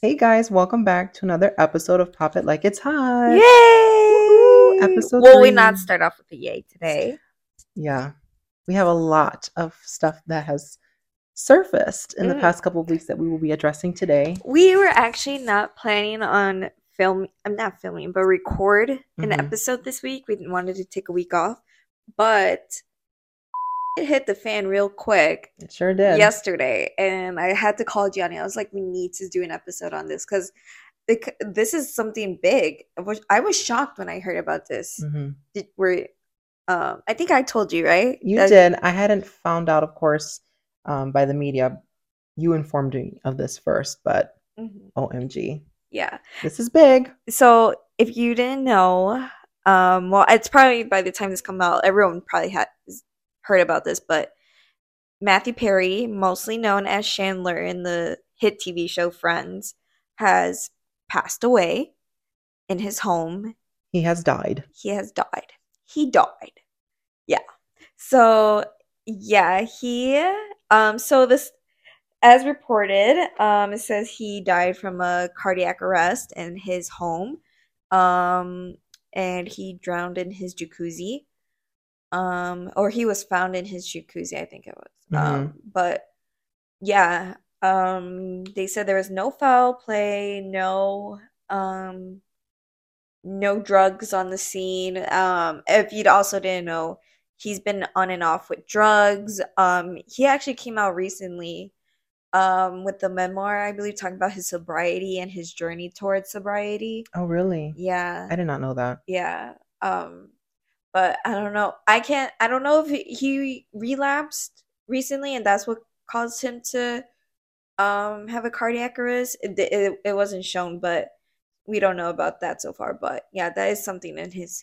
Hey guys, welcome back to another episode of Pop It Like It's Hot. Yay! Woohoo! Episode Will we not start off with a yay today? Yeah, we have a lot of stuff that has surfaced in the Mm. past couple of weeks that we will be addressing today. We were actually not planning on film. I'm not filming, but record an Mhm. episode this week. We wanted to take a week off, but hit the fan real quick It sure did. yesterday, and I had to call Gianni. I was like, "We need to do an episode on this because." This is something big. I was, shocked when I heard about this. Mhm. Did, were, um, I think I told you, right? You That- did. I hadn't found out, of course, um, by the media. You informed me of this first, but Mhm. OMG, Yeah. this is big. So if you didn't know, um, well, it's probably by the time this comes out, everyone probably has heard about this, but Matthew Perry, mostly known as Chandler in the hit TV show Friends, has passed away in his home. He has died. He has died. He died. Yeah. So yeah, he um so this as reported, um it says he died from a cardiac arrest in his home. Um and he drowned in his jacuzzi. Um or he was found in his jacuzzi, I think it was. Mhm. Um but yeah, um they said there was no foul play, no um no drugs on the scene. Um, if you'd also didn't know, he's been on and off with drugs. Um, he actually came out recently um with the memoir, I believe, talking about his sobriety and his journey towards sobriety. Oh, really? Yeah, I did not know that. yeah. Um, but I don't know. I can't. I don't know if he- relapsed recently, and that's what caused him to um have a cardiac arrest. It, it, it wasn't shown, but we don't know about that so far. But yeah, that is something in his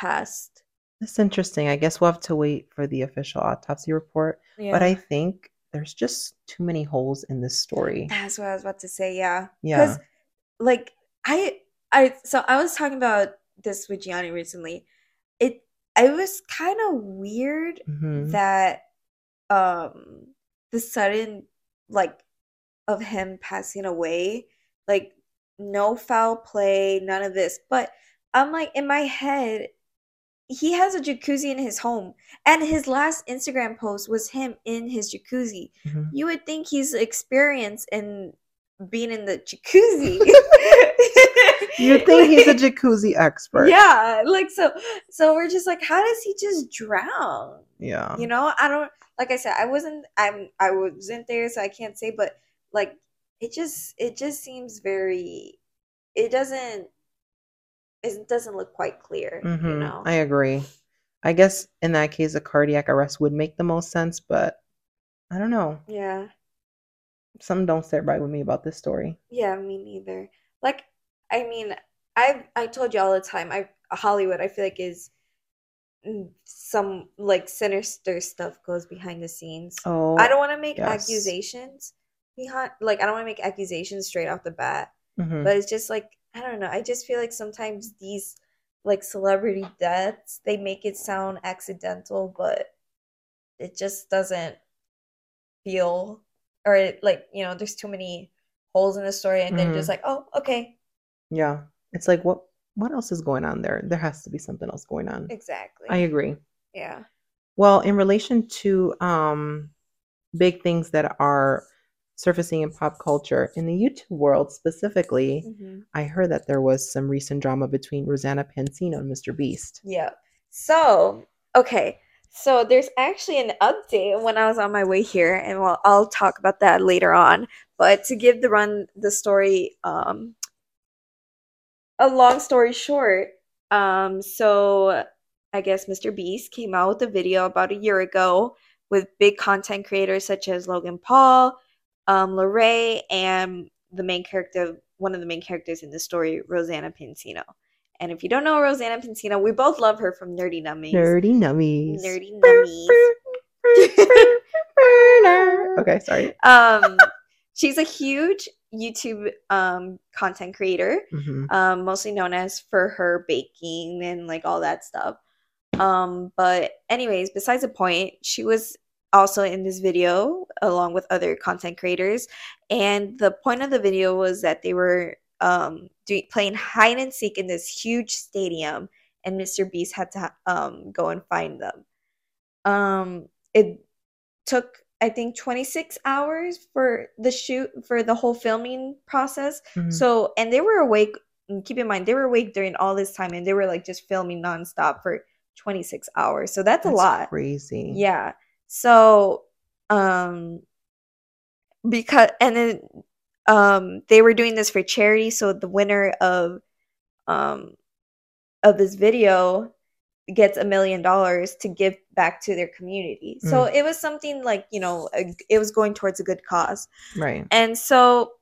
past. That's interesting. I guess we'll have to wait for the official autopsy report. Yeah, But I think there's just too many holes in this story. that's what I was about to say. Yeah, Yeah. Because, like I I so I was talking about this with Gianni recently. It was kind of weird Mhm. that um the sudden like of him passing away like no foul play none of this but i'm like in my head he has a jacuzzi in his home and his last instagram post was him in his jacuzzi Mhm. you would think he's experienced in being in the jacuzzi You think he's a jacuzzi expert? yeah like so so we're just like how does he just drown Yeah. you know i don't like i said i wasn't i'm i wasn't there so i can't say but like it just it just seems very it doesn't it doesn't look quite clear you Mhm. know I agree. I guess in that case, a cardiac arrest would make the most sense, but I don't know. yeah Some don't sit right with me about this story. yeah me neither like i mean I've i told you all the time i hollywood i feel like is mm, some like sinister stuff goes behind the scenes Oh, i don't want to make yes. accusations behind like i don't want to make accusations straight off the bat mhm. but it's just like I don't know. I just feel like sometimes these like celebrity deaths they make it sound accidental, but it just doesn't feel or it, like you know there's too many holes in the story, and then Mhm. just like oh okay yeah. It's like what what else is going on there? There has to be something else going on. exactly I agree. yeah Well, in relation to um big things that are surfacing in pop culture, in the YouTube world specifically, Mhm. I heard that there was some recent drama between Rosanna Pansino and Mr. Beast. yeah. So okay. So there's actually an update when I was on my way here, and well, I'll talk about that later on. But to give the run the story, um, a long story short, um, so I guess Mr. Beast came out with a video about a year ago with big content creators such as Logan Paul, um, Larray, and the main character, one of the main characters in the story, Rosanna Pansino. And if you don't know Rosanna Pansino, we both love her from Nerdy Nummies. Nerdy nummies. Nerdy Nummies. okay, sorry. um, she's a huge YouTube um content creator. Mhm. um, mostly known as for her baking and like all that stuff. Um, but anyways, besides the point, she was also in this video along with other content creators and the point of the video was that they were um doing playing hide and seek in this huge stadium and mr beast had to um go and find them um it took i think 26 hours for the shoot for the whole filming process Mhm. so and they were awake keep in mind they were awake during all this time and they were like just filming nonstop for 26 hours so that's, a lot Crazy. yeah. So, um, because and then um they were doing this for charity, so the winner of um of this video gets a million dollars to give back to their community. So it was something like, you know, it was going towards a good cause. Right. And so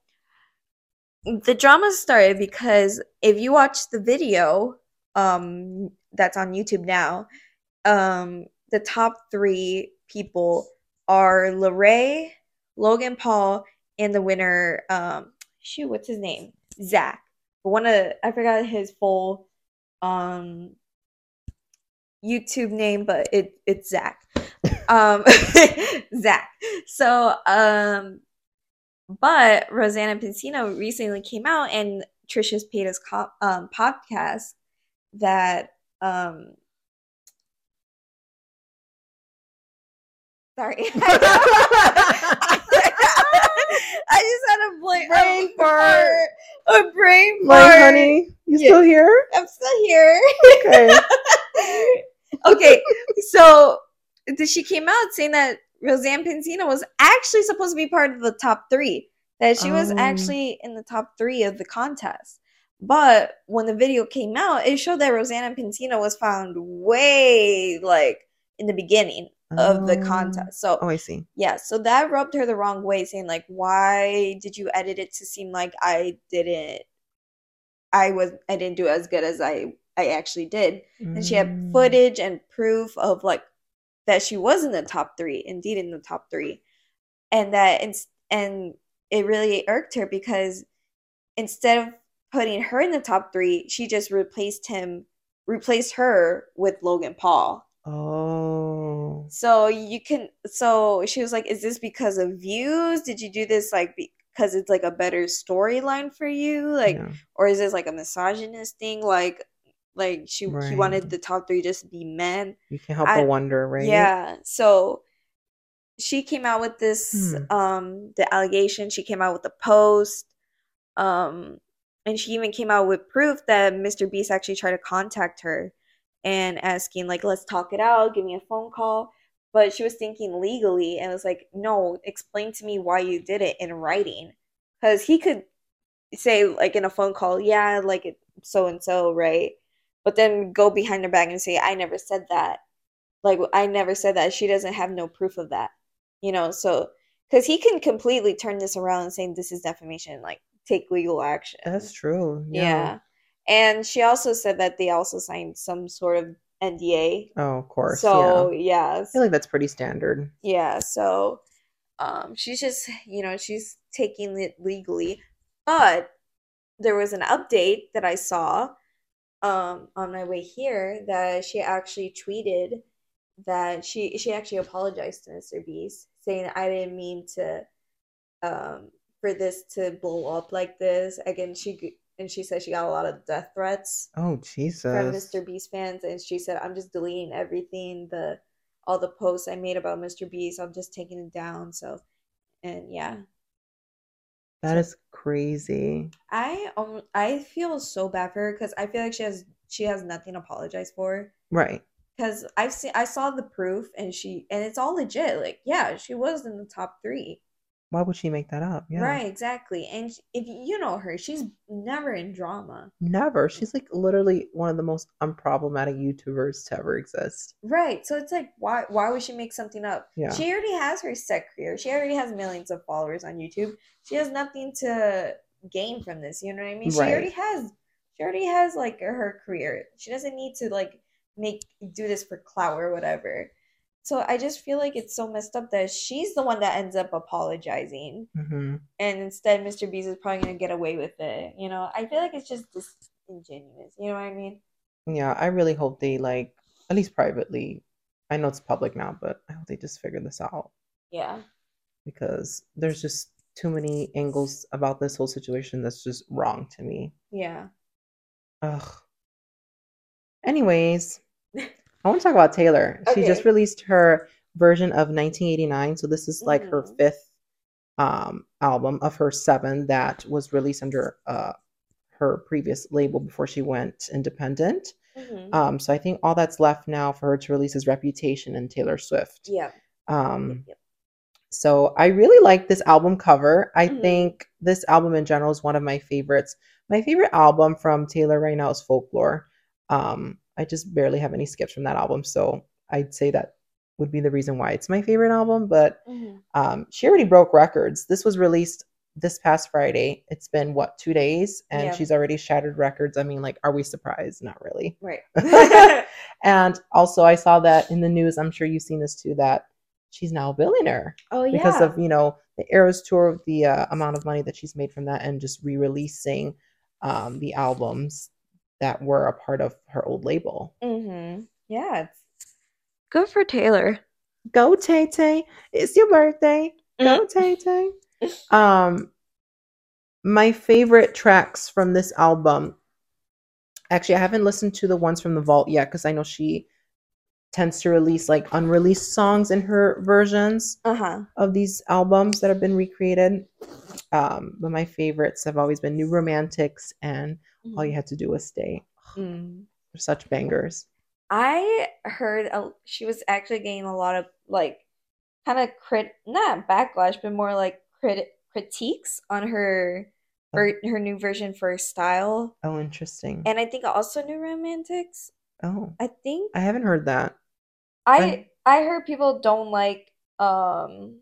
the drama started because if you watch the video um that's on YouTube now, um the top 3 people are Larray, Logan Paul, and the winner um shoot, what's his name? Zach. One of I forgot his full um YouTube name, but it it's Zach. Um Zach. So um but Rosanna Pansino recently came out and Trisha's Paytas co- um, podcast that um sorry I just had a blank Brain a fart. a brain fart. honey, you Yeah. still here? I'm still here. Okay. okay, so she came out saying that Rosanna Pansino was actually supposed to be part of the top three. That she was Oh. actually in the top three of the contest. But when the video came out, it showed that Rosanna Pansino was found way like in the beginning of the Oh. contest. So Oh, I see. yeah, so that rubbed her the wrong way, saying like, "Why did you edit it to seem like I didn't, I was, I didn't do as good as I, I actually did?" And she had Mm. footage and proof of like that she was in the top three, indeed in the top three, and that it's and it really irked her because instead of putting her in the top three, she just replaced him, replaced her with Logan Paul. Oh. So you can so she was like, Is this because of views? Did you do this like because it's like a better storyline for you? Like yeah. or is this like a misogynist thing? Like like she he wanted the top three just be men. You can't help I- but wonder, right? Yeah. So she came out with this Hmm. um the allegation, she came out with a post. Um and she even came out with proof that Mr. Beast actually tried to contact her and asking like let's talk it out, give me a phone call. But she was thinking legally and was like, "No, explain to me why you did it in writing." Cuz he could say like in a phone call, "Yeah, like so and so, right?" But then go behind her back and say, "I never said that." Like I never said that. She doesn't have no proof of that. You know, so cuz he can completely turn this around and say this is defamation, like take legal action. That's true. Yeah. Yeah. And she also said that they also signed some sort of NDA. Oh, of course. So, yeah. yeah. I feel like that's pretty standard. Yeah, so um she's just, you know, she's taking it legally. But there was an update that I saw um on my way here that she actually tweeted that she she actually apologized to Mr. Beast saying I didn't mean to um for this to blow up like this. Again, she and she said she got a lot of death threats Oh, Jesus! from. Mr. Beast fans, and she said, "I'm just deleting everything the all the posts I made about Mr. Beast. I'm just taking it down." So, and yeah, That is crazy. I um I feel so bad for her because I feel like she has she has nothing to apologize for. Right. Because I've seen I saw the proof and she and it's all legit. Like, yeah, she was in the top three. Why would she make that up? Yeah. Right, exactly. And if you know her, she's never in drama. Never. She's like literally one of the most unproblematic YouTubers to ever exist. Right. So it's like why why would she make something up? Yeah. She already has her set career. She already has millions of followers on YouTube. She has nothing to gain from this, you know what I mean? She Right. already has she already has like her career. She doesn't need to like make do this for clout or whatever. So I just feel like it's so messed up that she's the one that ends up apologizing hmm and instead Mr. Beast is probably gonna get away with it. You know, I feel like it's just disingenuous. You know what I mean? Yeah, I really hope they like at least privately. I know it's public now, but I hope they just figure this out Yeah. because there's just too many angles about this whole situation that's just wrong to me. Yeah. Ugh. Anyways, I want to talk about Taylor. She just released her version of 1989, so this is like her Mhm. fifth um album of her seven that was released under uh her previous label before she went independent. Mhm. Um, so I think all that's left now for her to release is Reputation and Taylor Swift. yeah. Um, Yep. so I really like this album cover. I Mhm. think this album in general is one of my favorites. My favorite album from Taylor right now is Folklore. Um, I just barely have any skips from that album, so I'd say that would be the reason why it's my favorite album. But Mhm. um, she already broke records. This was released this past Friday. It's been what two days, and Yeah. she's already shattered records. I mean, like, are we surprised? Not really. Right. And also, I saw that in the news. I'm sure you've seen this too. That she's now a billionaire oh yeah. because of you know the Eras tour the uh, amount of money that she's made from that, and just re-releasing um, the albums that were a part of her old label. Mm-hmm. Yeah, it's good for Taylor. Go Tay Tay! It's your birthday. Go Tay Tay! Um, my favorite tracks from this album. Actually, I haven't listened to the ones from the vault yet because I know she tends to release like unreleased songs in her versions Uh huh. of these albums that have been recreated. Um, but my favorites have always been New Romantics and All You Had to Do Was Stay. Mm. They're such bangers. I heard a, she was actually getting a lot of like kind of crit not backlash, but more like crit critiques on her or her new version for style, Oh, interesting. and I think also New Romantics. oh, I think I haven't heard that. I I heard people don't like um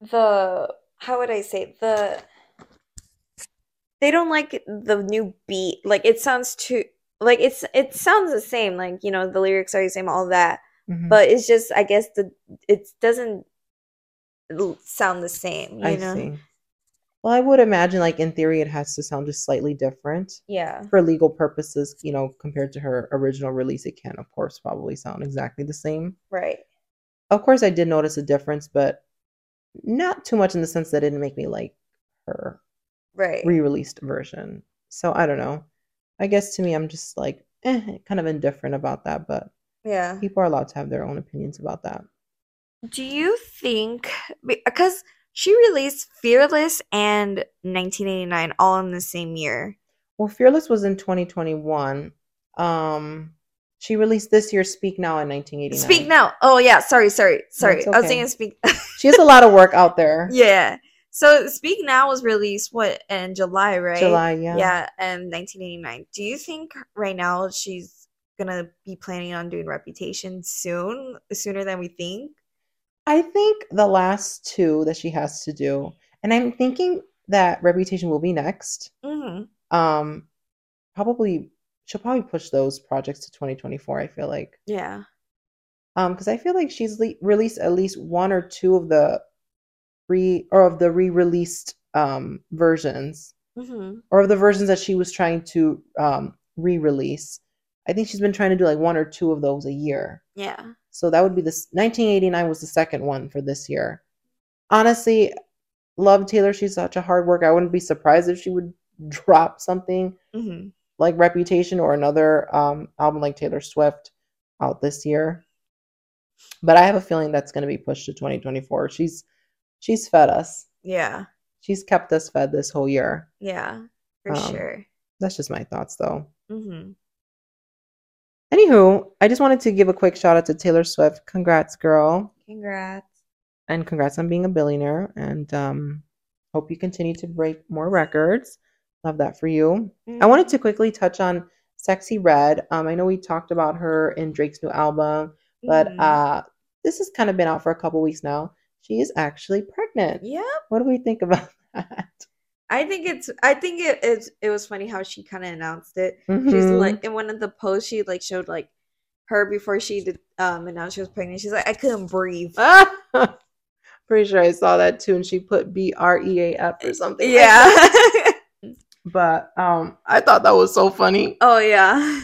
the how would I say the they don't like the new beat. Like it sounds too like it's it sounds the same. Like you know the lyrics are the same, all that, Mhm. but it's just I guess the it doesn't sound the same. You I know? see. Well, I would imagine, like in theory, it has to sound just slightly different Yeah. for legal purposes. You know, compared to her original release, it can, of course, probably sound exactly the same. Right. Of course, I did notice a difference, but not too much in the sense that it didn't make me like her Right. re-released version. So I don't know. I guess to me, I'm just like eh, kind of indifferent about that. But yeah. people are allowed to have their own opinions about that. Do you think because she released Fearless and 1989 all in the same year? Well, Fearless was in 2021. Um, she released this year Speak Now in 1989. Speak now. Oh yeah, sorry, sorry, sorry. That's I was okay. thinking speak. She has a lot of work out there. yeah. So Speak Now was released what in July, right? July, yeah. Yeah, and 1989. Do you think right now she's gonna be planning on doing Reputation soon, sooner than we think? I think the last two that she has to do, and I'm thinking that Reputation will be next. Mm-hmm. Um, probably she'll probably push those projects to 2024. I feel like, Yeah. um, because I feel like she's le- released at least one or two of the re or of the re-released um versions Mm-hmm. or of the versions that she was trying to um re-release. I think she's been trying to do like one or two of those a year. Yeah. So that would be this 1989 was the second one for this year. Honestly, love Taylor. She's such a hard worker. I wouldn't be surprised if she would drop something Mm-hmm. like Reputation or another um, album like Taylor Swift out this year. But I have a feeling that's going to be pushed to 2024. She's she's fed us. Yeah. She's kept us fed this whole year. Yeah. For Um, sure. That's just my thoughts though. Mm-hmm. Anywho, I just wanted to give a quick shout out to Taylor Swift. Congrats, girl. Congrats. and congrats on being a billionaire and um hope you continue to break more records love that for you i wanted to quickly touch on Sexyy Red um i know we talked about her in drake's new album but Mhm. uh this has kind of been out for a couple weeks now she is actually pregnant yeah. what do we think about that I think it's I think it it's, it was funny how she kind of announced it. She's Mhm. like in one of the posts she like showed like her before she did um announced she was pregnant. She's like I couldn't breathe. Pretty sure i saw that too and she put b-r-e-a-f or something yeah. that. but um i thought that was so funny oh yeah.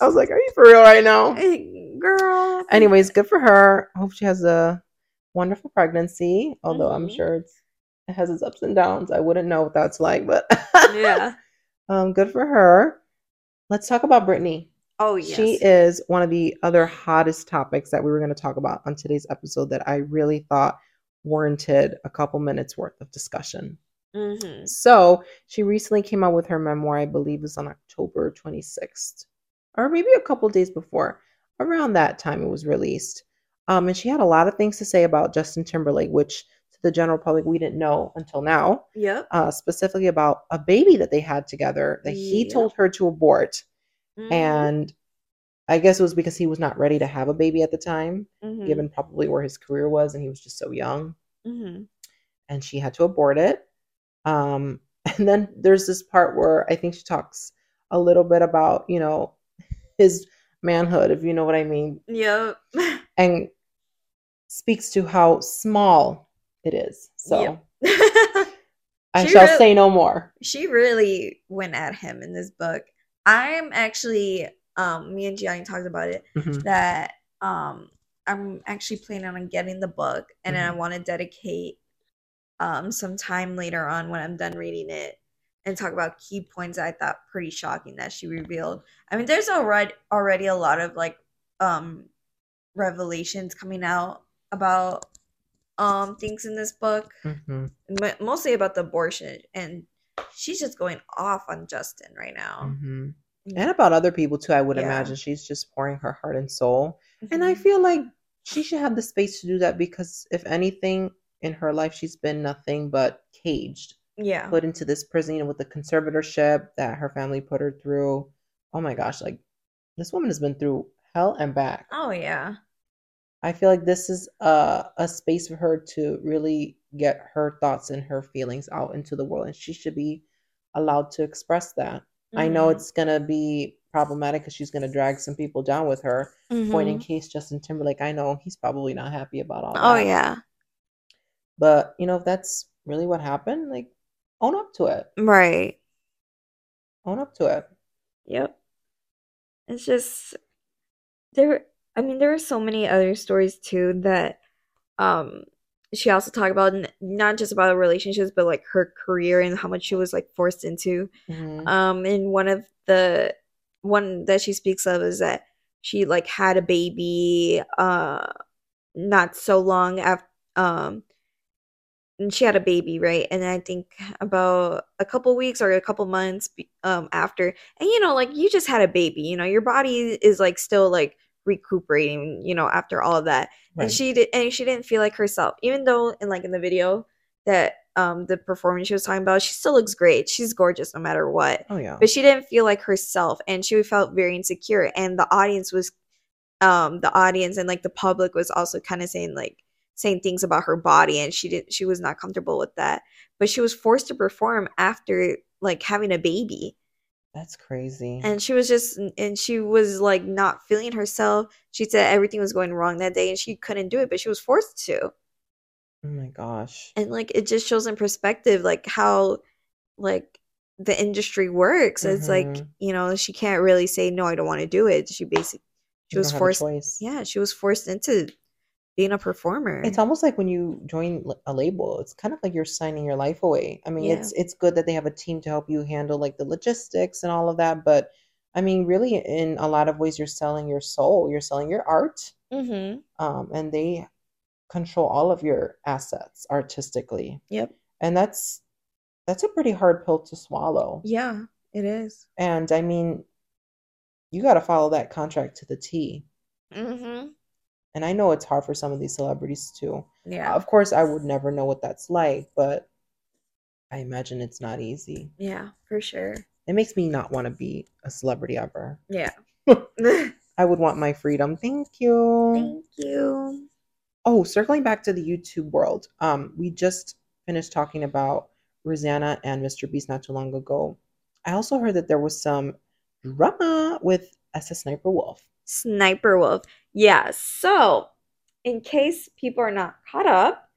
i was like are you for real right now Girl. Anyways, good for her. Hope she has a wonderful pregnancy. Although I'm Mhm. sure it's it has its ups and downs. I wouldn't know what that's like, but Yeah. um, good for her. Let's talk about Britney. Oh yes. She is one of the other hottest topics that we were going to talk about on today's episode that I really thought warranted a couple minutes worth of discussion. hmm So she recently came out with her memoir, I believe it was on October 26th, or maybe a couple days before. Around that time it was released. Um, and she had a lot of things to say about Justin Timberlake, which the general public we didn't know until now, Yep. uh, specifically about a baby that they had together that he told her to abort. Mhm. And I guess it was because he was not ready to have a baby at the time, Mhm. given probably where his career was and he was just so young Mhm. and she had to abort it. Um, and then there's this part where I think she talks a little bit about, you know, his manhood, if you know what I mean, Yep. and speaks to how small it is. So Yep. I shall really- say no more. she really went at him in this book. I'm actually um me and Gianni talked about it Mhm. that um I'm actually planning on getting the book and then I Mhm. want to dedicate um some time later on when I'm done reading it and talk about key points that I thought pretty shocking that she revealed. I mean there's already already a lot of like um revelations coming out about um things in this book Mhm. mostly about the abortion and she's just going off on Justin right now. Mhm. And about other people too, I would Yeah. imagine she's just pouring her heart and soul. And I Mhm. feel like she should have the space to do that because if anything in her life, she's been nothing but caged. yeah. put into this prison you know, with the conservatorship that her family put her through. Oh my gosh, like this woman has been through hell and back. Oh yeah. I feel like this is a, a space for her to really get her thoughts and her feelings out into the world, and she should be allowed to express that. I know Mhm. it's gonna be problematic because she's gonna drag some people down with her. Point in case Justin Timberlake, I know he's probably not happy about all that. Oh yeah. But you know, if that's really what happened, like own up to it. Right. Own up to it. Yep. It's just there I mean there are so many other stories too that um she also talked about not just about relationships but like her career and how much she was like forced into. Mhm. Um and one of the one that she speaks of is that she like had a baby uh not so long after um and she had a baby right and i think about a couple weeks or a couple months um after and you know like you just had a baby you know your body is like still like recuperating you know after all of that. Right. and she did and she didn't feel like herself even though in like in the video that um the performance she was talking about she still looks great. She's gorgeous no matter what. Oh yeah. but she didn't feel like herself and she felt very insecure and the audience was um the audience and like the public was also kind of saying like saying things about her body and she didn't she was not comfortable with that. But she was forced to perform after like having a baby That's crazy. and she was just and she was like not feeling herself she said everything was going wrong that day and she couldn't do it but she was forced to oh my gosh. and like it just shows in perspective like how like the industry works it's like Mhm. you know she can't really say no i don't want to do it she basically she You was don't have a forced yeah she was forced into being a performer It's almost like when you join a label, it's kind of like you're signing your life away. I mean, Yeah. it's it's good that they have a team to help you handle like the logistics and all of that, but I mean, really in a lot of ways you're selling your soul, you're selling your art, mm-hmm um, and they control all of your assets artistically. yep And that's that's a pretty hard pill to swallow. yeah it is And I mean, you got to follow that contract to the T. mm-hmm And I know it's hard for some of these celebrities too. yeah Of course, I would never know what that's like, but I imagine it's not easy. yeah for sure It makes me not want to be a celebrity ever. yeah I would want my freedom. Thank you. thank you Oh, circling back to the YouTube world. Um, we just finished talking about Rosanna and Mr. Beast not too long ago. I also heard that there was some drama with SS Sniper Wolf. Sniper Wolf. Yeah. So, in case people are not caught up,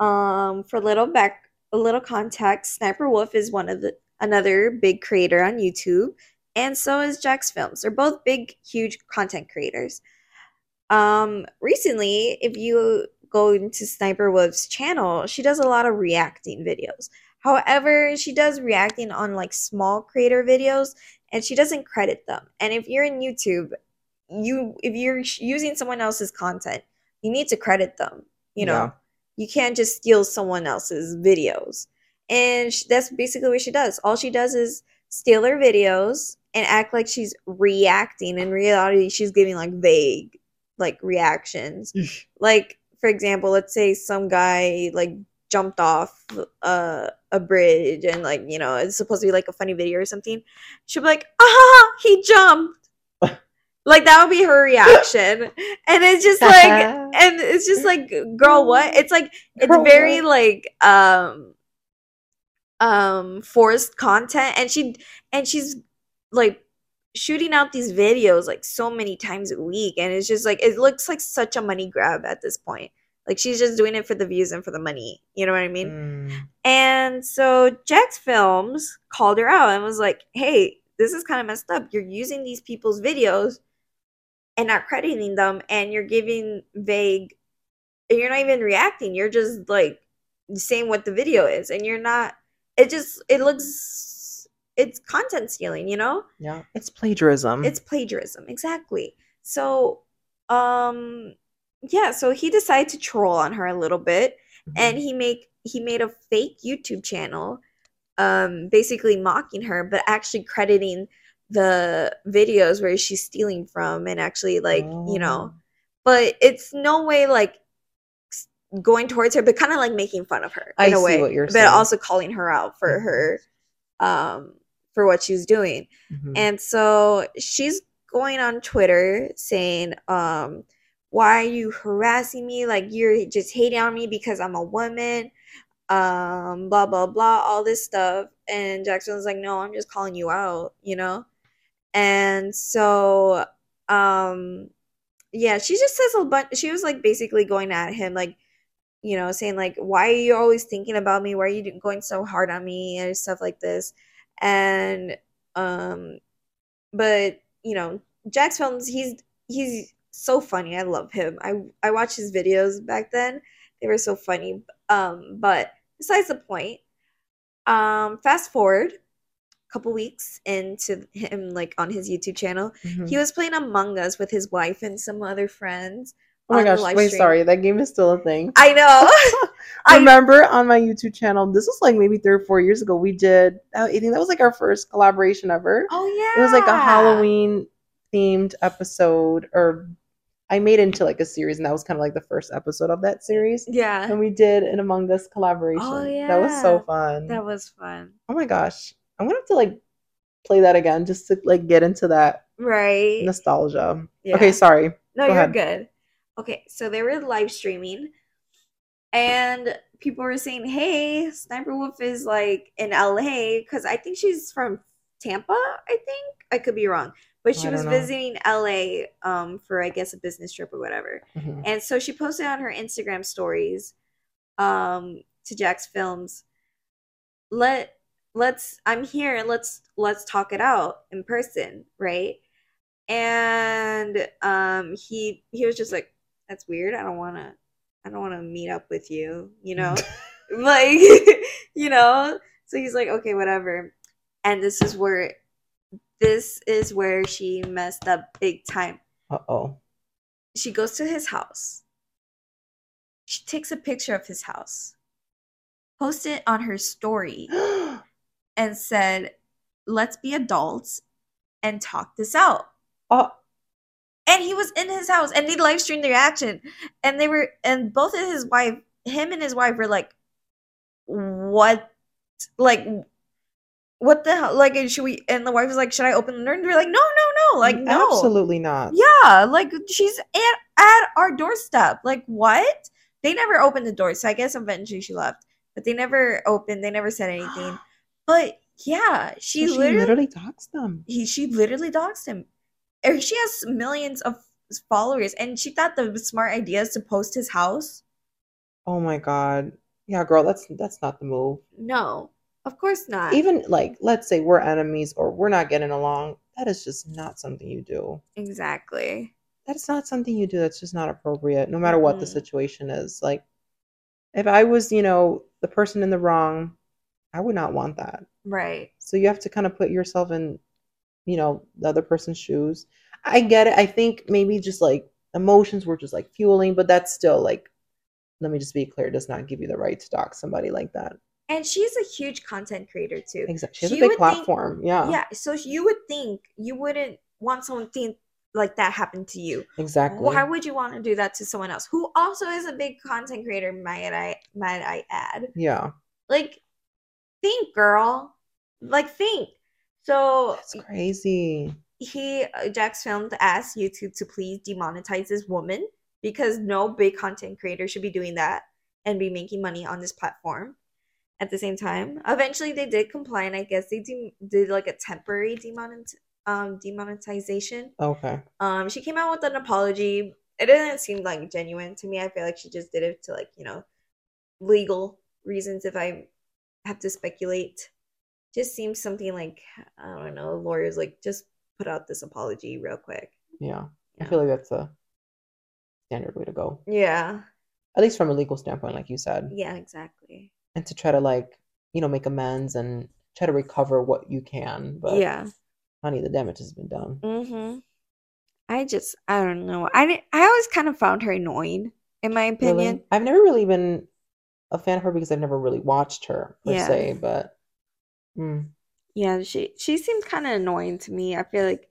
um, for a little back a little context, Sniper Wolf is one of the another big creator on YouTube, and so is jacksfilms. They're both big, huge content creators. Um, recently, if you go into Sniper Wolf's channel, she does a lot of reacting videos. However, she does reacting on like small creator videos and she doesn't credit them. And if you're in YouTube, you if you're using someone else's content, you need to credit them, you know. Yeah. You can't just steal someone else's videos. And sh that's basically what she does. All she does is steal her videos and act like she's reacting. In reality, she's giving like vague like reactions. like for example, let's say some guy like jumped off uh, a bridge and like you know it's supposed to be like a funny video or something. She'll be like, "Ah, he jumped." like that would be her reaction, and it's just like, and it's just like, girl, what? It's like it's very like um um forced content, and she and she's like shooting out these videos like so many times a week and it's just like it looks like such a money grab at this point like she's just doing it for the views and for the money. You know what i mean? Mm. and so jacksfilms called her out and was like hey this is kind of messed up. You're using these people's videos and not crediting them and you're giving vague and you're not even reacting. You're just like saying what the video is and you're not it just it looks it's content stealing you know? Yeah, it's plagiarism. it's plagiarism exactly. So um yeah so he decided to troll on her a little bit Mhm. and he make he made a fake youtube channel um basically mocking her but actually crediting the videos where she's stealing from and actually like you know Oh. but it's no way like going towards her but kind of like making fun of her I in a see way what you're but saying. also calling her out for Mhm. her um for what she's doing Mhm. and so she's going on Twitter saying, um, why are you harassing me? Like you're just hating on me because I'm a woman. Um, blah blah blah, all this stuff. And Jackson was like, No, I'm just calling you out, you know? And so um yeah, she just says a bunch she was like basically going at him, like, you know, saying like, Why are you always thinking about me? Why are you going so hard on me? and stuff like this. And um but you know jacksfilms he's he's so funny i love him i i watched his videos back then they were so funny um but besides the point um fast forward a couple weeks into him like on his youtube channel Mhm. he was playing among us with his wife and some other friends oh my gosh, wait, stream. sorry, that game is still a thing. i know I- Remember on my YouTube channel, this was like maybe three or four years ago. We did, I think that was like our first collaboration ever. oh yeah It was like a Halloween themed episode, or I made into like a series, and that was kind of like the first episode of that series. yeah And we did an Among Us collaboration. Oh, yeah. That was so fun. that was fun oh my gosh. I'm gonna have to like play that again just to like get into that right nostalgia. Yeah. Okay, sorry. No, Go you're ahead. good. Okay, so they were live streaming and people were saying, "Hey, Sniper Wolf is like in LA cuz I think she's from Tampa, I think. I could be wrong. But she was know. visiting LA um for I guess a business trip or whatever. Mhm. And so she posted on her Instagram stories um to jacksfilms, "Let let's I'm here and let's let's talk it out in person, right?" And um he he was just like, "That's weird. I don't want to I don't want to meet up with you, you know?" like, you know? So he's like, "Okay, whatever." And this is where this is where she messed up big time Uh oh. she goes to his house. She takes a picture of his house, posts it on her story, and said, Let's be adults and talk this out. oh, And he was in his house and they live streamed the reaction. And they were, and both of his wife, him and his wife were like, What? Like, what the hell? Like, should we? And the wife was like, Should I open the door? And they're like, No, no, no. Like, no. absolutely not. Yeah, like she's at, at our doorstep. Like what? They never opened the door, so I guess eventually she left. But they never opened. They never said anything. But yeah, she, So literally, literally talks them. he she literally doxed him. Er, She has millions of followers, and she thought the smart idea is to post his house. Oh my god. Yeah, girl, that's that's not the move. No, of course not. Even like let's say we're enemies or we're not getting along, that is just not something you do. exactly. that's not something you do. That's just not appropriate, no matter what the Mhm. situation is. Like, if I was, you know, the person in the wrong, I would not want that. Right. So you have to kind of put yourself in, you know, the other person's shoes. I get it. I think maybe just like emotions were just like fueling, but that's still like, let me just be clear, does not give you the right to dock somebody like that. And she's a huge content creator too. Exactly. She has She a big would think- platform. yeah. Yeah. So you would think you wouldn't want someone to think like that happen to you. Exactly. Why would you want to do that to someone else who also is a big content creator? Might I might I add? yeah. Like, think, girl. Like, think. So That's crazy. he uh, Jax filmed asked YouTube to please demonetize this woman because no big content creator should be doing that and be making money on this platform. At the same time, eventually they did comply, and I guess they de- did like a temporary demonet- um, demonetization. Okay. Um, she came out with an apology. It didn't seem like genuine to me. I feel like she just did it to like you know legal reasons. If I have to speculate, just seems something like I don't know. Lawyers like just put out this apology real quick. Yeah. I feel like that's a standard way to go. Yeah, At least from a legal standpoint, like you said. yeah, exactly. And to try to like, you know, make amends and try to recover what you can. But yeah. honey, the damage has been done. Mm-hmm. I just I don't know. I I always kind of found her annoying, in my Really? opinion. I've never really been a fan of her because I've never really watched her per Yeah. se, but mm, Yeah, she she seemed kind of annoying to me. I feel like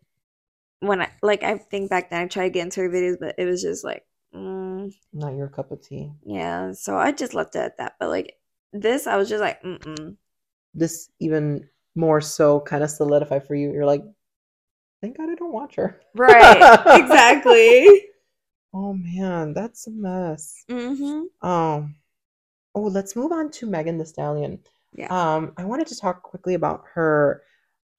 when I like I think back then I tried to get into her videos, but it was just like, mm, not your cup of tea. yeah. So I just left it at that. But like this, I was just like, mm-mm. This even more so kind of solidified for you. You're like, thank God I don't watch her. Right, exactly. Oh man, that's a mess. Mm-hmm. Um, oh, let's move on to Megan Thee Stallion. Yeah. Um, I wanted to talk quickly about her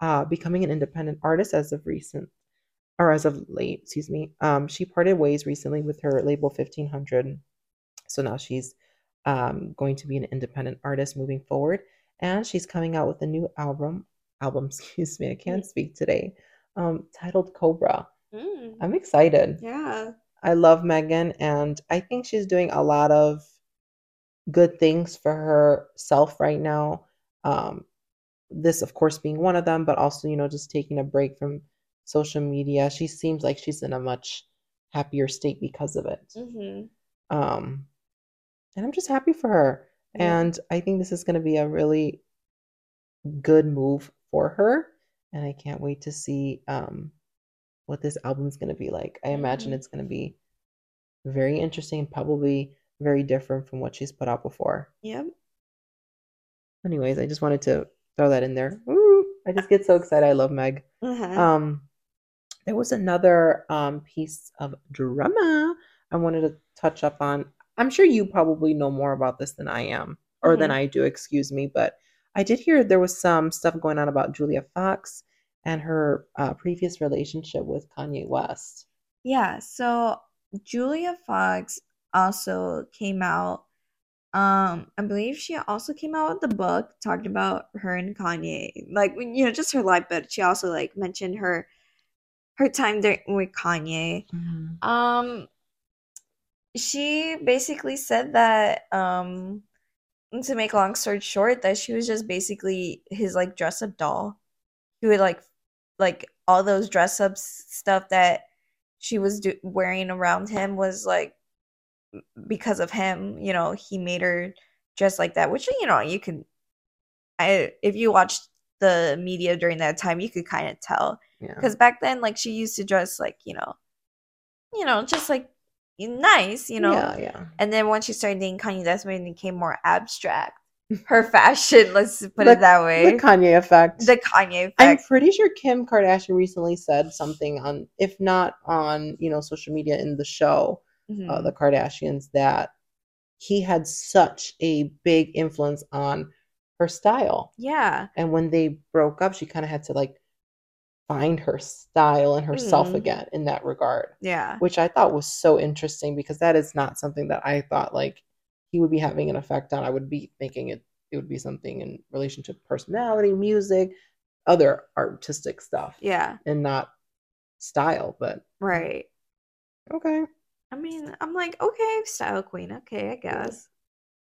uh, becoming an independent artist as of recent, or as of late, excuse me. Um, she parted ways recently with her label 1500. So now she's um, going to be an independent artist moving forward. And she's coming out with a new album, album, excuse me, I can't speak today, um, titled Cobra. Mm. I'm excited. Yeah. I love Megan, and I think she's doing a lot of good things for herself right now. Um, this, of course, being one of them, but also, you know, just taking a break from social media. She seems like she's in a much happier state because of it. Mm-hmm. Um, and I'm just happy for her. Yeah. And I think this is going to be a really good move for her. And I can't wait to see um, what this album's going to be like. I imagine Mhm. it's going to be very interesting, probably very different from what she's put out before. Yep. Anyways, I just wanted to throw that in there. Woo! I just get so excited. I love Meg. Uh-huh. Um, there was another um piece of drama I wanted to touch up on. I'm sure you probably know more about this than I am, or than Mhm. I do, excuse me. But I did hear there was some stuff going on about Julia Fox and her uh, previous relationship with Kanye West. Yeah, so Julia Fox also came out. Um, I believe she also came out with the book talked about her and Kanye, like you know, just her life. But she also like mentioned her her time there with Kanye. Um, she basically said that um, to make a long story short, that she was just basically his like dress up doll. He would like like all those dress up stuff that she was do- wearing around him was like because of him. You know, he made her dress like that, which you know you can. I if you watched the media during that time, you could kind of tell Yeah. because back then, like she used to dress like you know, you know, just like nice, you know. Yeah, yeah. And then once she started dating Kanye, that's when it became more abstract. Her fashion, let's put The- it that way. The Kanye effect. The Kanye effect. I'm pretty sure Kim Kardashian recently said something on, if not on, you know, social media in the show, uh, Mhm. the Kardashians, that he had such a big influence on her style. yeah, And when they broke up, she kind of had to like find her style and herself Mhm. again in that regard, yeah, which I thought was so interesting because that is not something that I thought like he would be having an effect on. I would be thinking it it would be something in relation to personality, music, other artistic stuff, yeah. and not style. But Right. Okay. I mean, I'm like, okay, style queen. Okay, I guess.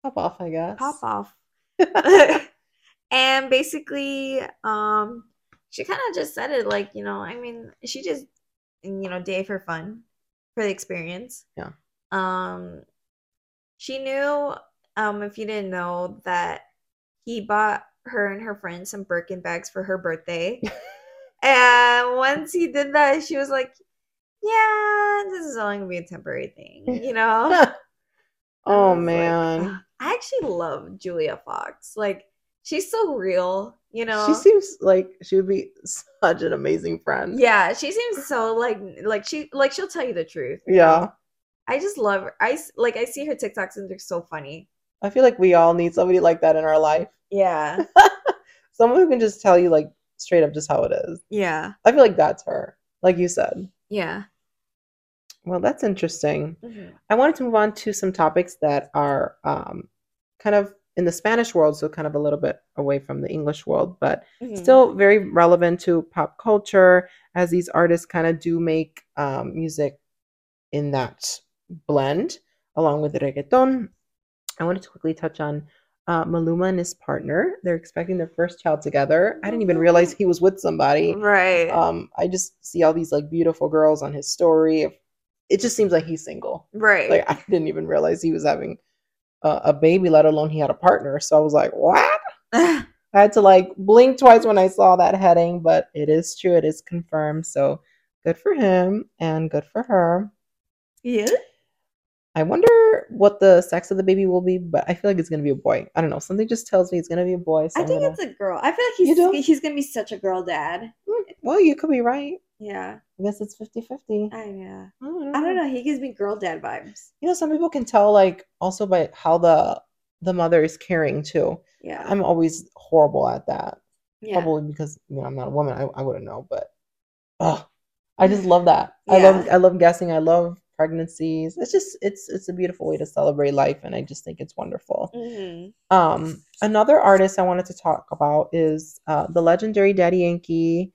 Pop off, I guess. Pop off. and basically, um, she kind of just said it like, you know, I mean, she just, you know, did for fun, for the experience. Yeah. Um, she knew, um, if you didn't know, that he bought her and her friends some Birkin bags for her birthday. and once he did that, she was like, yeah, this is only gonna be a temporary thing, you know? oh was like, man. I actually love Julia Fox. Like, she's so real, you know? She seems like she would be such an amazing friend. yeah, she seems so like like she like she'll tell you the truth. Yeah. I just love her. I like I see her TikToks and they're so funny. I feel like we all need somebody like that in our life. Yeah. Someone who can just tell you like straight up just how it is. Yeah. I feel like that's her. Like you said. Yeah. Well, that's interesting. Mhm. I wanted to move on to some topics that are um, kind of in the Spanish world, so kind of a little bit away from the English world, but Mhm. still very relevant to pop culture as these artists kind of do make um, music in that blend along with reggaeton. I wanted to quickly touch on uh, Maluma and his partner. They're expecting their first child together. I didn't even realize he was with somebody. Right. Um, I just see all these like beautiful girls on his story. It just seems like he's single. right. Like I didn't even realize he was having a, a baby, let alone he had a partner. So I was like, what? I had to like blink twice when I saw that heading, but it is true. It is confirmed. So good for him and good for her. yeah. I wonder what the sex of the baby will be, but I feel like it's gonna be a boy. I don't know. Something just tells me it's gonna be a boy. So I think gonna- it's a girl. I feel like he's he's gonna be such a girl dad. Hmm, well, you could be right. Yeah. I guess it's 50 50. I yeah. I don't I don't know. He gives me girl dad vibes. You know, some people can tell like also by how the the mother is caring too. Yeah. I'm always horrible at that. yeah. Probably because you know I'm not a woman. I, I wouldn't know, but oh, I just love that. Yeah. I love I love guessing. I love pregnancies. It's just it's it's a beautiful way to celebrate life, and I just think it's wonderful. Mhm. Um, another artist I wanted to talk about is uh, the legendary Daddy Yankee.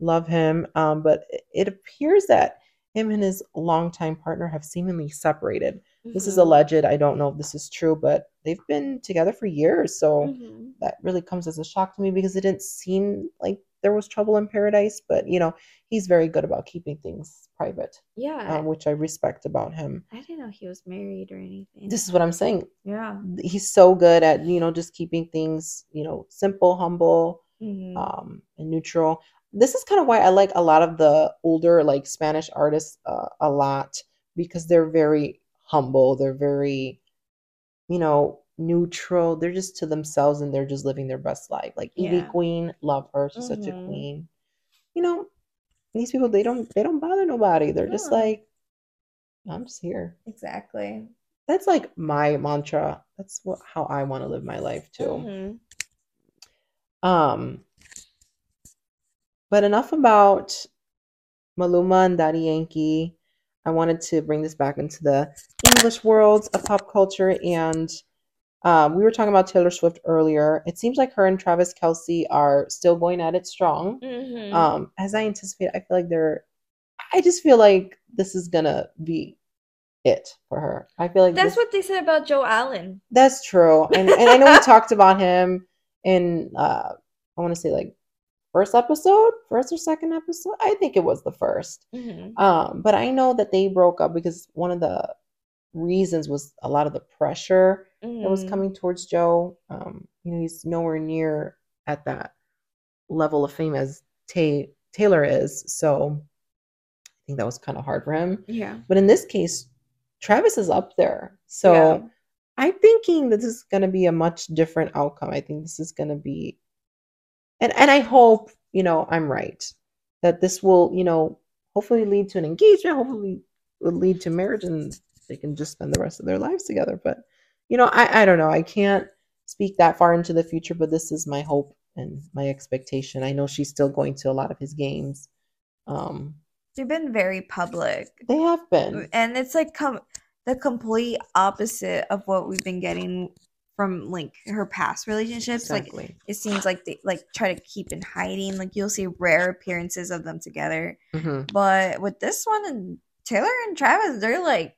Love him. Um, but it, appears that him and his longtime partner have seemingly separated. This is Mhm. alleged. I don't know if this is true, but they've been together for years. So Mhm. that really comes as a shock to me because it didn't seem like there was trouble in paradise. But you know, he's very good about keeping things private, Yeah. um, which I respect about him. I didn't know he was married or anything. This is what I'm saying. yeah. He's so good at you know just keeping things you know simple, humble, Mhm. um, and neutral. This is kind of why I like a lot of the older like Spanish artists uh, a lot because they're very humble. They're very, you know, neutral. They're just to themselves and they're just living their best life. Like Ivy Yeah. Queen, love her. She's such a Mhm. queen. You know, these people they don't they don't bother nobody. They're just like, I'm just here. exactly. That's like my mantra. That's what how I want to live my life too. Mhm. Um, but enough about Maluma and Daddy Yankee. I wanted to bring this back into the English world of pop culture, and um, we were talking about Taylor Swift earlier. It seems like her and Travis Kelce are still going at it strong. Mhm. Um, as I anticipate, I feel like they're. I just feel like this is gonna be it for her. I feel like That's this- what they said about Joe Alwyn. that's true, and and I know we talked about him in uh, I want to say like first episode, first or second episode. I think it was the first. Mhm. Um, but I know that they broke up because one of the reasons was a lot of the pressure that was Mhm. coming towards Joe. Um, you know, he's nowhere near at that level of fame as Tay Taylor is, so I think that was kind of hard for him. Yeah. But in this case, Travis is up there, so. Yeah. I'm thinking that this is going to be a much different outcome. I think this is going to be, and and I hope you know I'm right that this will you know hopefully lead to an engagement. Hopefully, will lead to marriage, and they can just spend the rest of their lives together. But you know, I I don't know. I can't speak that far into the future, but this is my hope and my expectation. I know she's still going to a lot of his games. Um, They've been very public. they have been. and it's like come the complete opposite of what we've been getting from like her past relationships like it seems like they like try to keep in hiding like you'll see rare appearances of them together Mhm. but with this one and Taylor and Travis, they're like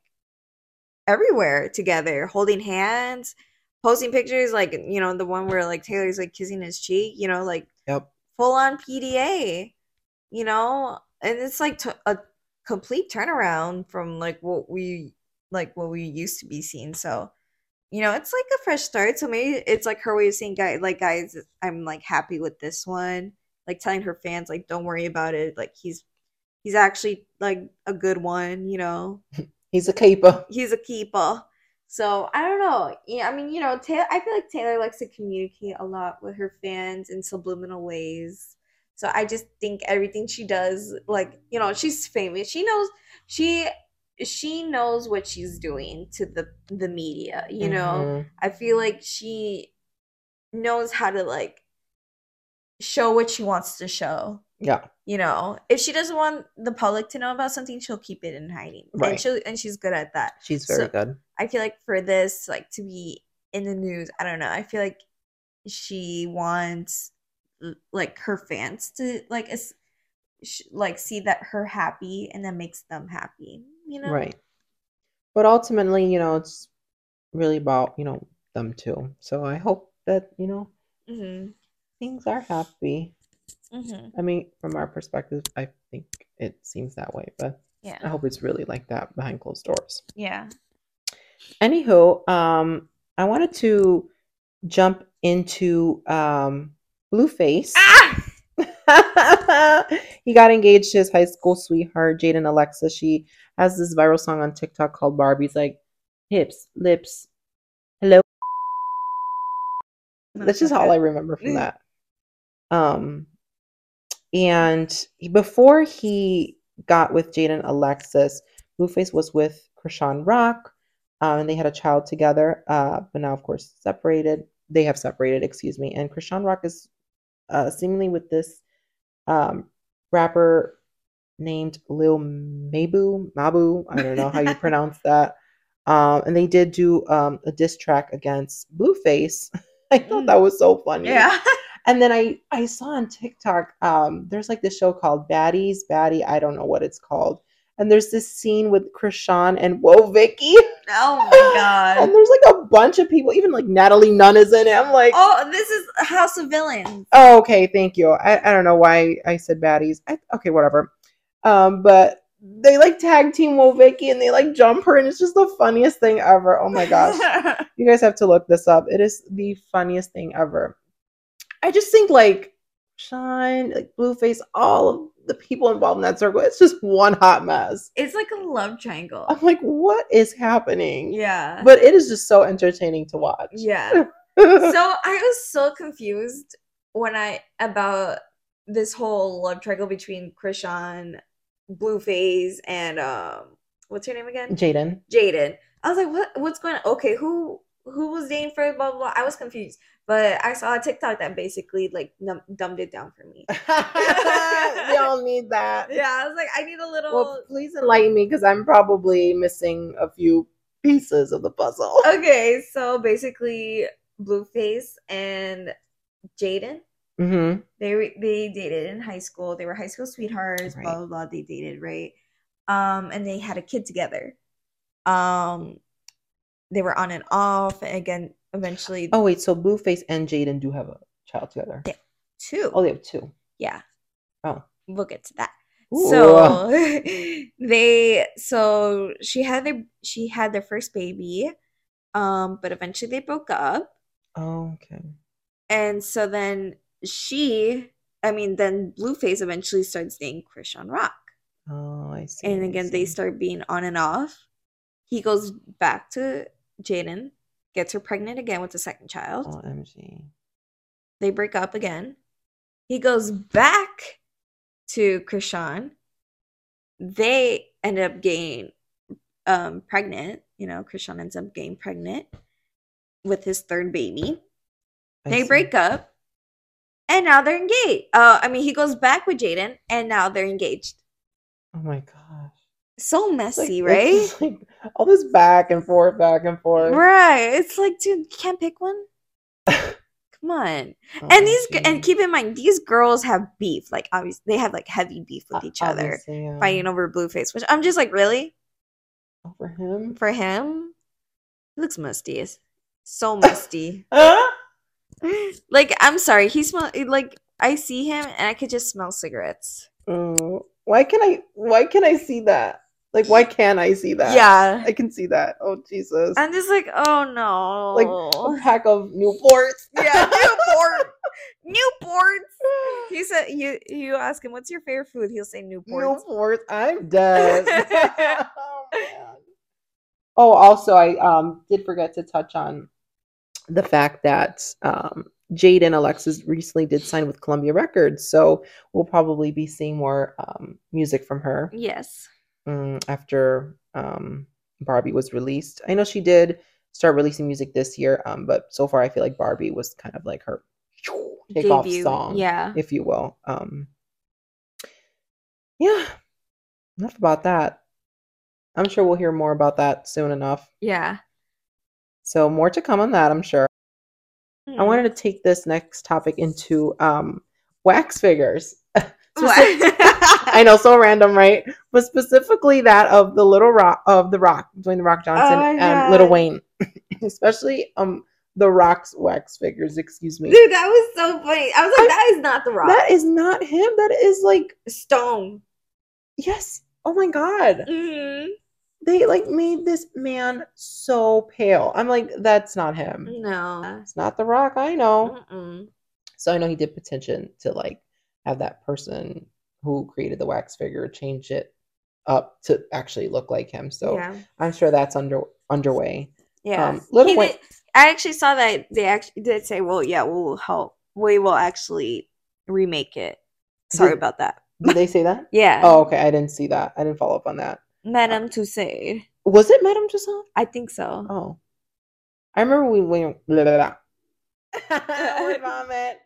everywhere together, holding hands, posting pictures, like you know, the one where like Taylor's like kissing his cheek, you know, like Yep. full on PDA, you know, and it's like t- a complete turnaround from like what we like what we used to be seeing. So, you know, it's like a fresh start. So maybe it's like her way of saying, guys, like guys, I'm like happy with this one. Like telling her fans, like, don't worry about it. Like he's he's actually like a good one, you know. He's a keeper. He's a keeper. So I don't know. Yeah, I mean, you know, Taylor. I feel like Taylor likes to communicate a lot with her fans in subliminal ways. So I just think everything she does, like you know, she's famous. She knows she she knows what she's doing to the the media. You know, Mhm. I feel like she knows how to like show what she wants to show. Yeah. You know, if she doesn't want the public to know about something, she'll keep it in hiding. And Right. she and she's good at that. She's very So- good. I feel like for this, like to be in the news, I don't know. I feel like she wants like her fans to like like see that her happy and that makes them happy. You know, Right. But ultimately, you know, it's really about, you know, them too. So I hope that, you know, Mm-hmm. things are happy. Mm-hmm. I mean, from our perspective, I think it seems that way, but I hope it's really like that behind closed doors. Yeah. Anywho, um, I wanted to jump into um Blueface. Ah! he got engaged to his high school sweetheart, Jaidyn Alexis. She has this viral song on TikTok called Barbie's like hips, lips, hello. That's just all I remember from Mm. that. Um, and before he got with Jaidyn Alexis, Blueface was with Chrisean Rock, um, and they had a child together. Uh, but now, of course, separated. They have separated, excuse me. And Chrisean Rock is uh, seemingly with this um, rapper named Lil Mabu. Mabu. I don't know how you pronounce that. Um, and they did do um, a diss track against Blueface. I thought Mm. that was so funny. Yeah. And then I I saw on TikTok, um, there's like this show called Baddies, Baddie, I don't know what it's called. And there's this scene with Chrisean and Woah Vicky. Oh my god. and there's like a bunch of people, even like Natalie Nunn is in it. I'm like, Oh, this is House of Villains. oh, okay, thank you. I, I don't know why I said baddies. I, okay, whatever. Um, but they like tag team Woah Vicky and they like jump her, and it's just the funniest thing ever. Oh my gosh. You guys have to look this up. It is the funniest thing ever. I just think like Shine, like Blueface, all of the people involved in that circle, it's just one hot mess. it's like a love triangle. I'm like, what is happening? Yeah. But it is just so entertaining to watch. yeah. so I was so confused when I about this whole love triangle between Chrisean, Blueface, and um, what's her name again? Jaidyn. Jaidyn. I was like, what? What's going on? Okay, who who was dating for blah blah? blah. I was confused, but I saw a TikTok that basically like num- dumbed it down for me. we all need that. Yeah, I was like, I need a little. Well, please enlighten me because I'm probably missing a few pieces of the puzzle. okay, so basically, Blueface and Jaidyn Mm-hmm. they they dated in high school. They were high school sweethearts. Blah blah blah. They dated right, um, and they had a kid together. Um, they were on and off. And again, eventually, Oh wait, so Blueface and Jaidyn do have a child together. Yeah. two. Oh, they have two. Yeah, Oh. we'll get to that. Ooh. So they so she had their she had their first baby, um, but eventually they broke up. Oh, okay. And so then she, I mean, then Blueface eventually starts dating Chrisean Rock. Oh, I see. And again, they start being on and off. He goes back to Jaidyn, gets her pregnant again with the second child. OMG. They break up again. He goes back to Chrisean. They end up getting um, pregnant. You know, Chrisean ends up getting pregnant with his third baby. I they see. break up, and now they're engaged. Uh, I mean, he goes back with Jaidyn, and now they're engaged. Oh my gosh. So like- messy, it's right? like all this back and forth, back and forth. Right. It's like, dude, you can't pick one. Come on. Oh, and these g- and keep in mind these girls have beef. Like obviously they have like heavy beef with each other, yeah. fighting over Blueface. Which I'm just like, really For him. for him? He looks musty. So musty. like I'm sorry, he smell like I see him and I could just smell cigarettes. Mm, why can I? Why can I see that? Like, why can't I see that? Yeah. I can see that. Oh Jesus! I'm just like, oh no. like a pack of Newports. yeah, Newport. Newports. He said you you ask him what's your favorite food, he'll say Newports. Newports. I'm dead. oh, man. Oh, also, I um did forget to touch on the fact that um Jaidyn Alexis recently did sign with Columbia Records, so we'll probably be seeing more um, music from her Yes. Mm, after um, Barbie was released. I know she did start releasing music this year, um, but so far I feel like Barbie was kind of like her takeoff Debut, song, Yeah. if you will. Um, yeah, enough about that. I'm sure we'll hear more about that soon enough. Yeah. So more to come on that, I'm sure. Hmm. I wanted to take this next topic into um, wax figures. I I know, so random, right? But specifically that of the Little Rock of the Rock, Dwayne the Rock Johnson Oh and Little Wayne, especially um the Rock's wax figures. Excuse me. Dude, that was so funny. I was like, that is not the rock. That is not him. That is like Stone. yes. Oh my god. Mhm. They like made this man so pale. I'm like, that's not him. No. It's not the Rock. I know. Mm-mm. So I know he did petition to like have that person who created the wax figure change it up to actually look like him. So yeah. I'm sure that's under underway. Yeah. Um, Little He Wayne- did- I actually saw that they actually did say, well, yeah, we'll help. We will actually remake it. Sorry Did- about that. Did they say that? Yeah. Oh, okay. I didn't see that. I didn't follow up on that. Madame Tussauds. Was it Madame Tussauds? I think so. Oh, I remember we went. Blah, blah, blah. Word vomit.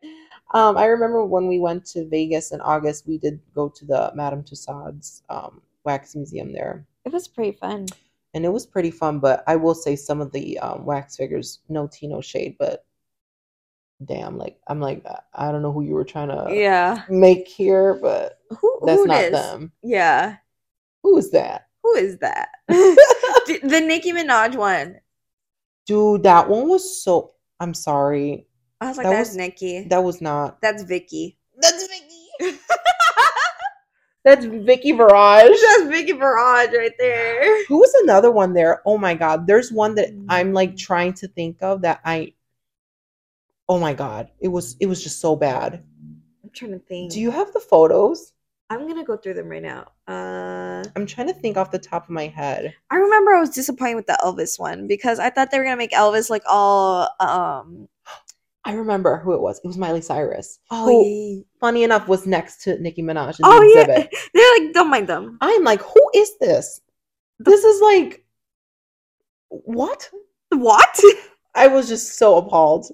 Um, I remember when we went to Vegas in August, we did go to the Madame Tussauds um, wax museum there, It was pretty fun. and it was pretty fun. But I will say some of the um, wax figures, no tea, no shade, but damn, like I'm like I don't know who you were trying to yeah. make here, but Who, that's who not is? them. Yeah. Who is that? Who is that? the, the Nicki Minaj one. Dude, that one was so. I'm sorry. I was like, That that's was- Nicki. That was not. that's Vicky. That's Vicky. That's Vicky Barrage. that's Vicky Barrage right there. Who was another one there? Oh my god. There's one that Mm. I'm like trying to think of that I Oh my god. It was it was just so bad. I'm trying to think. Do you have the photos? I'm gonna go through them right now. Uh, I'm trying to think off the top of my head. I remember I was disappointed with the Elvis one because I thought they were gonna make Elvis like all um. I remember who it was. It was Miley Cyrus. Oh who, yeah. funny enough, was next to Nicki Minaj in Oh the yeah. They're like, don't mind them. I'm like, who is this? This is like what? What? I was just so appalled.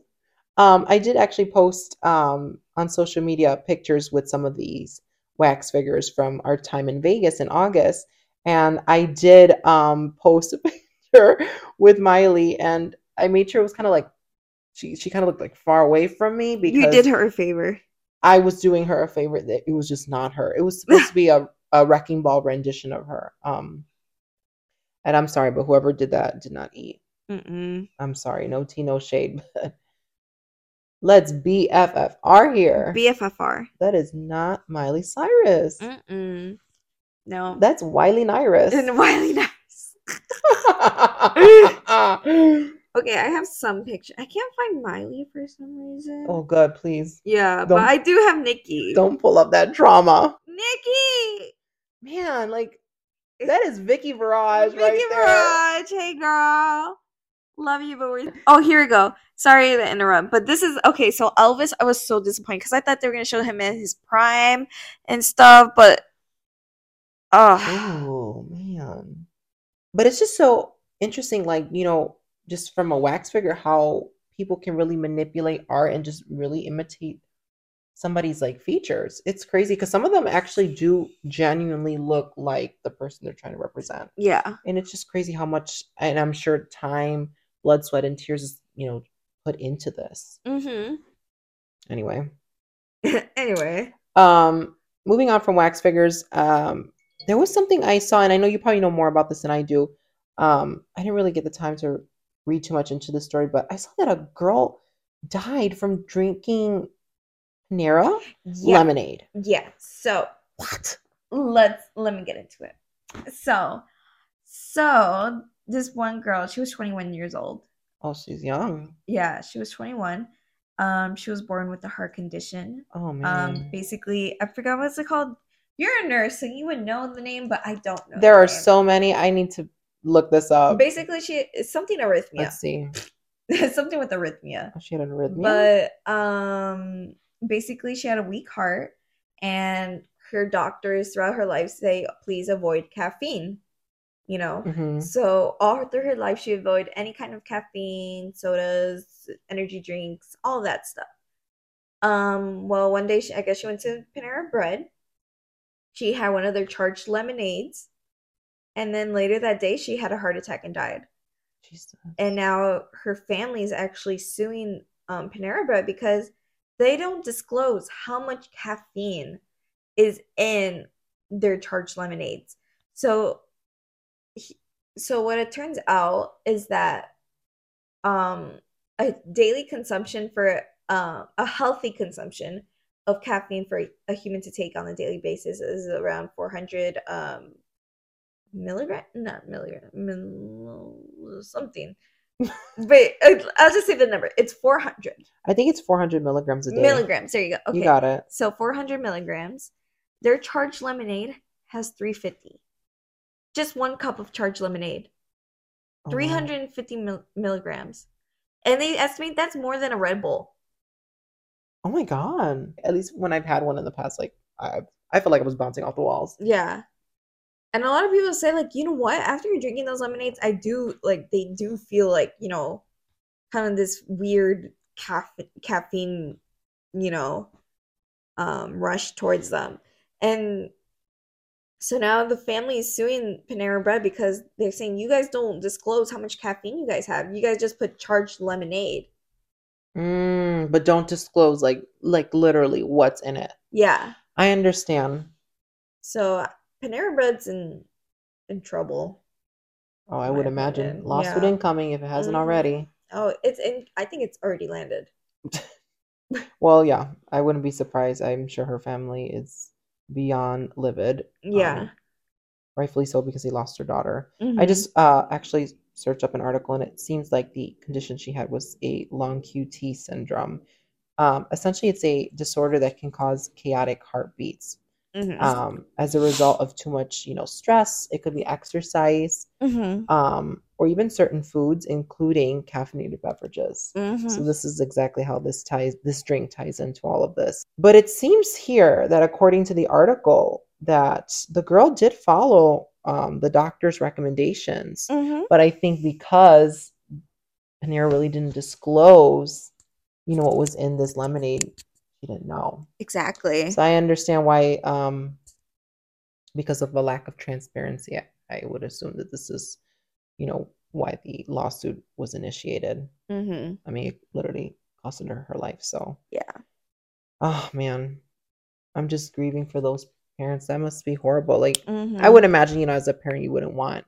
Um, I did actually post um, on social media pictures with some of these wax figures from our time in Vegas in August, and I did um, post a picture with Miley, and I made sure it was kind of like she she kind of looked like far away from me because You did her a favor. I was doing her a favor that it was just not her. It was supposed to be a, a wrecking ball rendition of her. Um, and I'm sorry, but whoever did that did not eat. Mm-mm. I'm sorry, no tea, no shade, but let's BFFR here. BFFR. that is not Miley Cyrus. Mm-mm. No. That's Wiley Nyrus. and Wiley Nice. Okay, I have some picture. I can't find Miley for some reason. oh God, please yeah, don't- but I do have Nicki. don't pull up that drama, Nicki. man. Like that is Vicky Barrage Vicky right there. Barrage. Hey, girl. Love you, but we're. Oh, here we go. Sorry to interrupt, but this is okay. So Elvis, I was so disappointed because I thought they were gonna show him in his prime and stuff, but oh, Oh man. But it's just so interesting, like, you know, just from a wax figure, how people can really manipulate art and just really imitate somebody's like features. It's crazy because some of them actually do genuinely look like the person they're trying to represent. yeah, And it's just crazy how much, and I'm sure time, blood, sweat, and tears is, you know, put into this. mm-hmm. Anyway, anyway, um, moving on from wax figures, um, there was something I saw, and I know you probably know more about this than I do. Um, I didn't really get the time to read too much into the story, but I saw that a girl died from drinking Panera yeah, lemonade. yeah. So What? let's let me get into it. So, so this one girl, she was 21 years old. Oh, she's young. Yeah, she was 21. Um, she was born with a heart condition. Oh man. Um, basically, I forgot what's it called. You're a nurse, so you would know the name, but I don't know. there the are name. so many. I need to look this up. Basically, she it's something arrhythmia. Let's see. something with arrhythmia. Oh, she had an arrhythmia. But um, basically, she had a weak heart, and her doctors throughout her life say, please avoid caffeine. You know, Mhm. so all through her life, she avoided any kind of caffeine, sodas, energy drinks, all that stuff. Um, well, one day, she, I guess she went to Panera Bread. She had one of their charged lemonades, and then later that day, she had a heart attack and died. Jesus. And now her family is actually suing um, Panera Bread because they don't disclose how much caffeine is in their charged lemonades. So, so what it turns out is that um, a daily consumption for uh, a healthy consumption of caffeine for a human to take on a daily basis is around 400 um, milligram, not milligram, mil- something. but uh, I'll just say the number. It's 400 I think it's 400 milligrams a day. milligrams. There you go. Okay. You got it. So 400 milligrams. Their charged lemonade has 350. Just one cup of charged lemonade. Oh, 350 mil- milligrams. And they estimate that's more than a Red Bull. Oh my god. At least when I've had one in the past, like I I felt like I was bouncing off the walls. Yeah. And a lot of people say, like, you know what? After you're drinking those lemonades, I do, like, they do feel like, you know, kind of this weird caffe- caffeine, you know, um, rush towards them. And so now the family is suing Panera Bread because they're saying, you guys don't disclose how much caffeine you guys have. You guys just put charged lemonade. Mm, but don't disclose like like literally what's in it. Yeah. I understand. So Panera Bread's in in trouble. Oh, I would imagine opinion, lawsuit yeah. incoming if it hasn't Mhm. already. Oh, it's in. I think it's already landed. Well, yeah, I wouldn't be surprised. I'm sure her family is beyond livid. Yeah. um, rightfully so because they lost her daughter. I Mhm. just uh, actually searched up an article and it seems like the condition she had was a long QT syndrome. Um, essentially, it's a disorder that can cause chaotic heartbeats Mhm. um, as a result of too much, you know, stress. It could be exercise Mhm. um, or even certain foods, including caffeinated beverages. So Mhm. this is exactly how this ties this drink ties into all of this. But it seems here that according to the article that the girl did follow um, the doctor's recommendations. Mhm. But I think because Panera really didn't disclose, you know, what was in this lemonade, she didn't know. Exactly. So I understand why um because of a lack of transparency, I, I would assume that this is, you know, why the lawsuit was initiated. Mhm. I mean, it literally costed her her life. So, Yeah. oh man, I'm just grieving for those parents. That must be horrible. Like, I Mhm. would imagine, you know, as a parent, you wouldn't want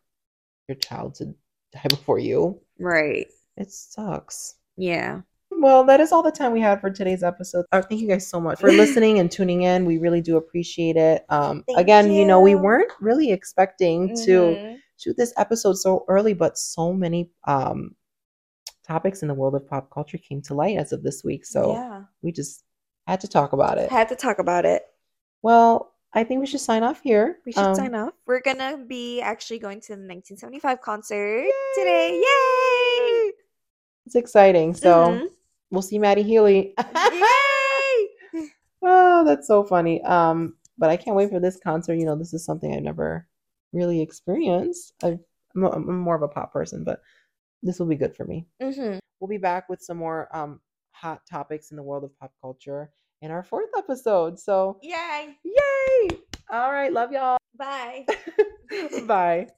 your child to die before you. Right. It sucks. Yeah. Well, that is all the time we had for today's episode. Uh, thank you guys so much for listening and tuning in. We really do appreciate it. Um, again, you know, we weren't really expecting to Mhm. shoot this episode so early, but so many um, topics in the world of pop culture came to light as of this week. So yeah. we just had to talk about it. Had to talk about it. Well, I think we should sign off here. We should Um, sign off. We're gonna be actually going to the 1975 concert today. Yay! It's exciting. So Mhm. We'll see Matty Healy. Yay! oh, that's so funny. Um, but I can't wait for this concert. You know, this is something I've never really experienced. I've, I'm, more of a pop person, but this will be good for me. Mhm. We'll be back with some more um hot topics in the world of pop culture in our fourth episode. So Yay! yay! All right, love y'all. Bye. Bye.